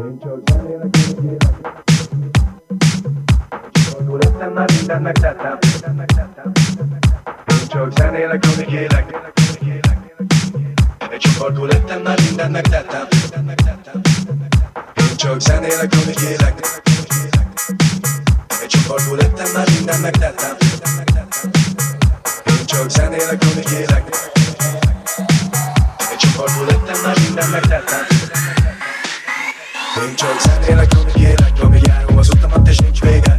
Én csak zenélek, kérlek Gondol lettem, már mindent megtettem. Én csak zenélek, amíg élek Egy csokordul lettem, már mindent megtettem. Én csak zenélek, amíg élek Egy csokordul lettem, már mindent megtettem. Én csak zenélek, amíg élek Egy csokordul lettem, már mindent megtettem nincs, hogy zenélek, jönni élek, ami járom az utamat és nincs vége.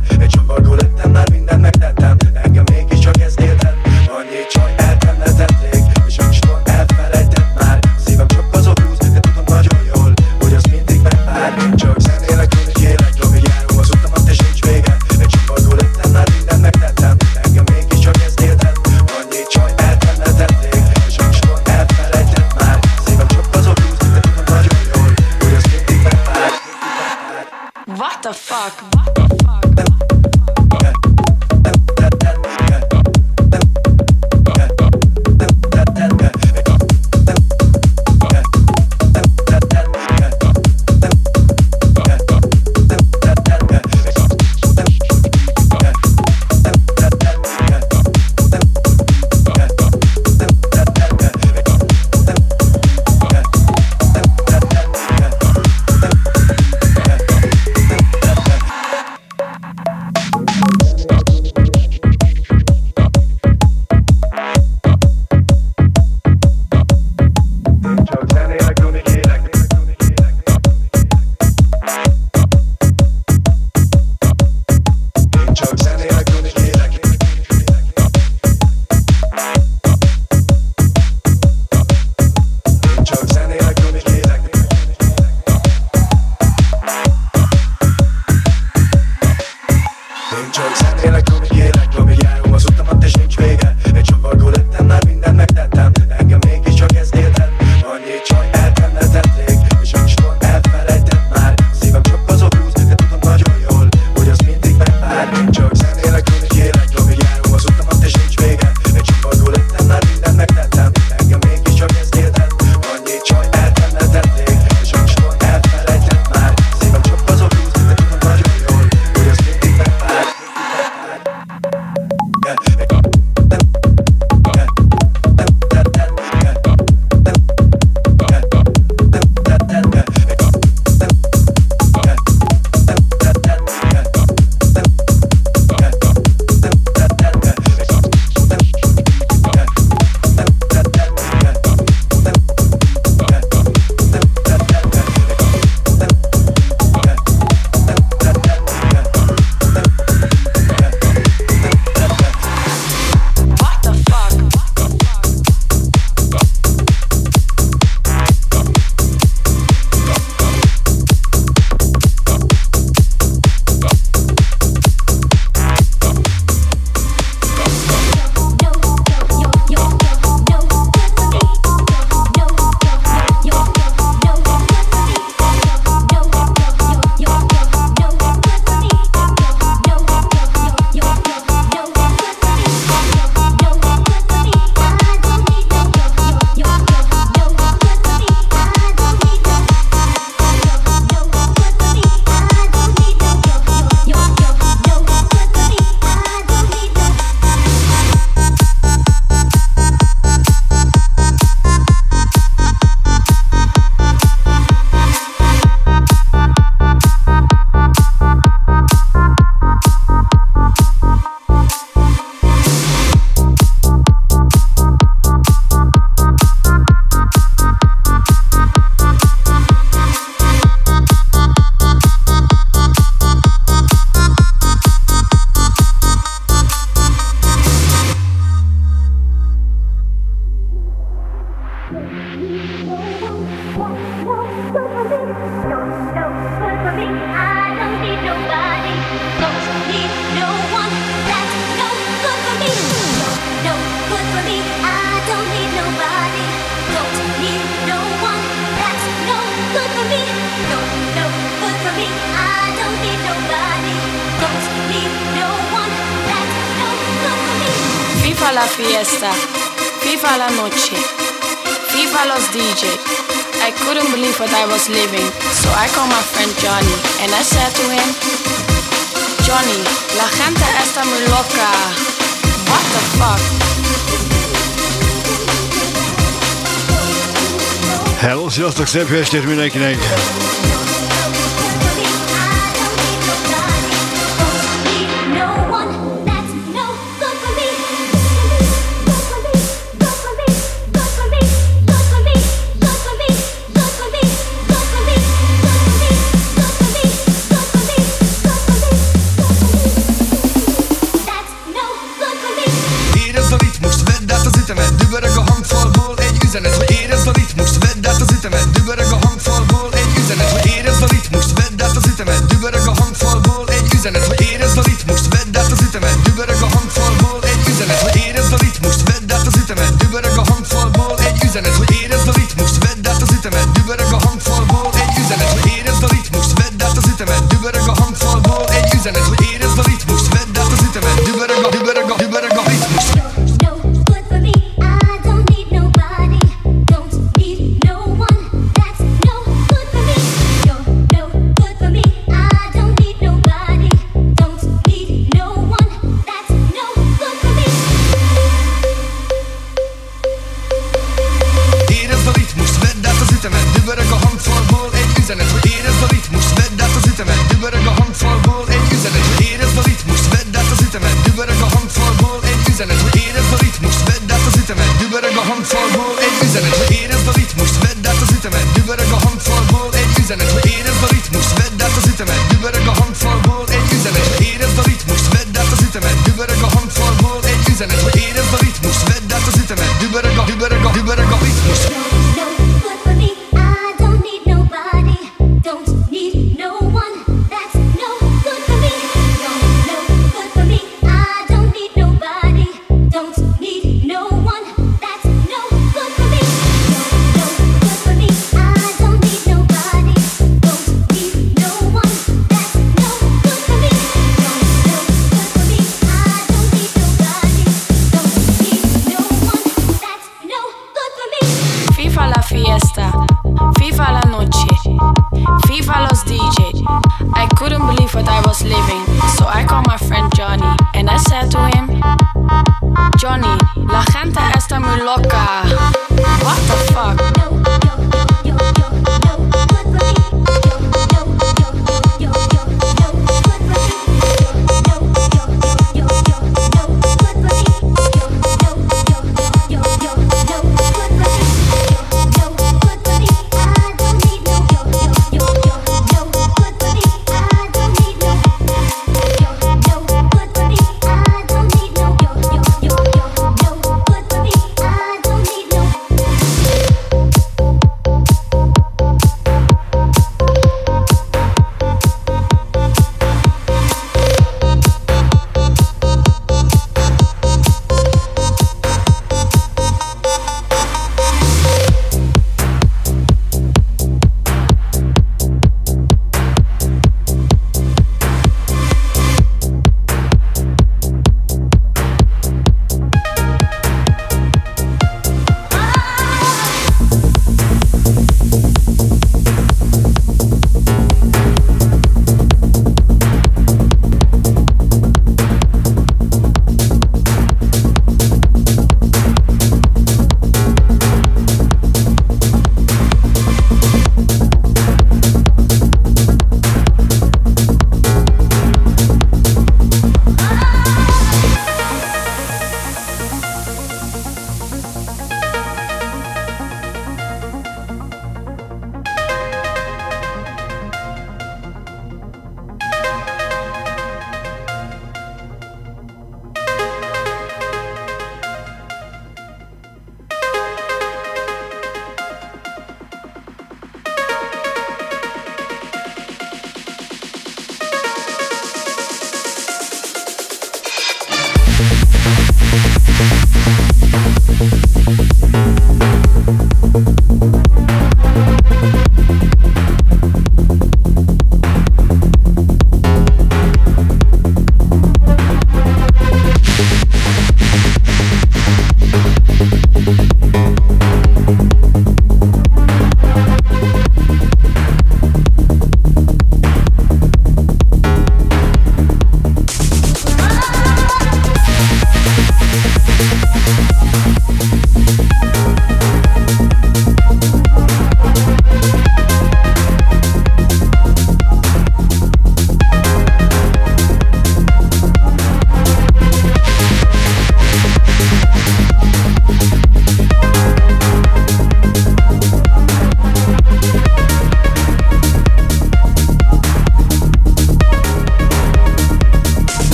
Szép estét mindenkinek!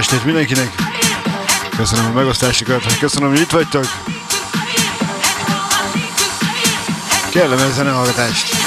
Estét mindenkinek! Köszönöm a megosztásokat, köszönöm, hogy itt vagytok! Kellemes zenehallgatást!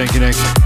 Estét mindenkinek.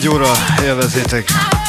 Egy óra, élvezétek!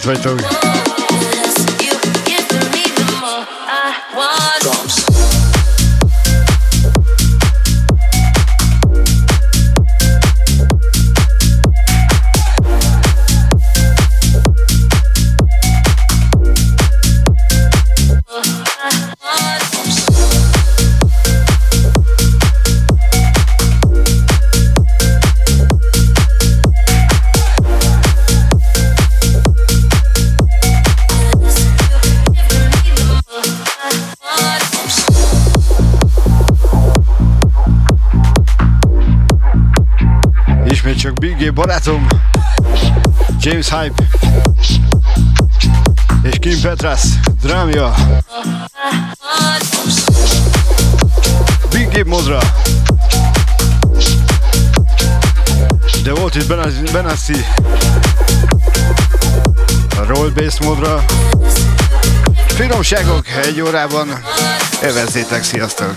Köszönöm, hogy itt James Hype és Kim Petras, drámja. Big Gabe Modra. De volt itt Benassi. Roll Bass Modra. Finomságok egy órában. Evezzétek, sziasztok!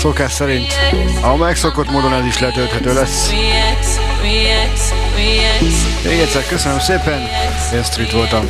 szokás szerint. A megszokott módon ez is letölthető lesz. Még egyszer köszönöm szépen, én Street voltam.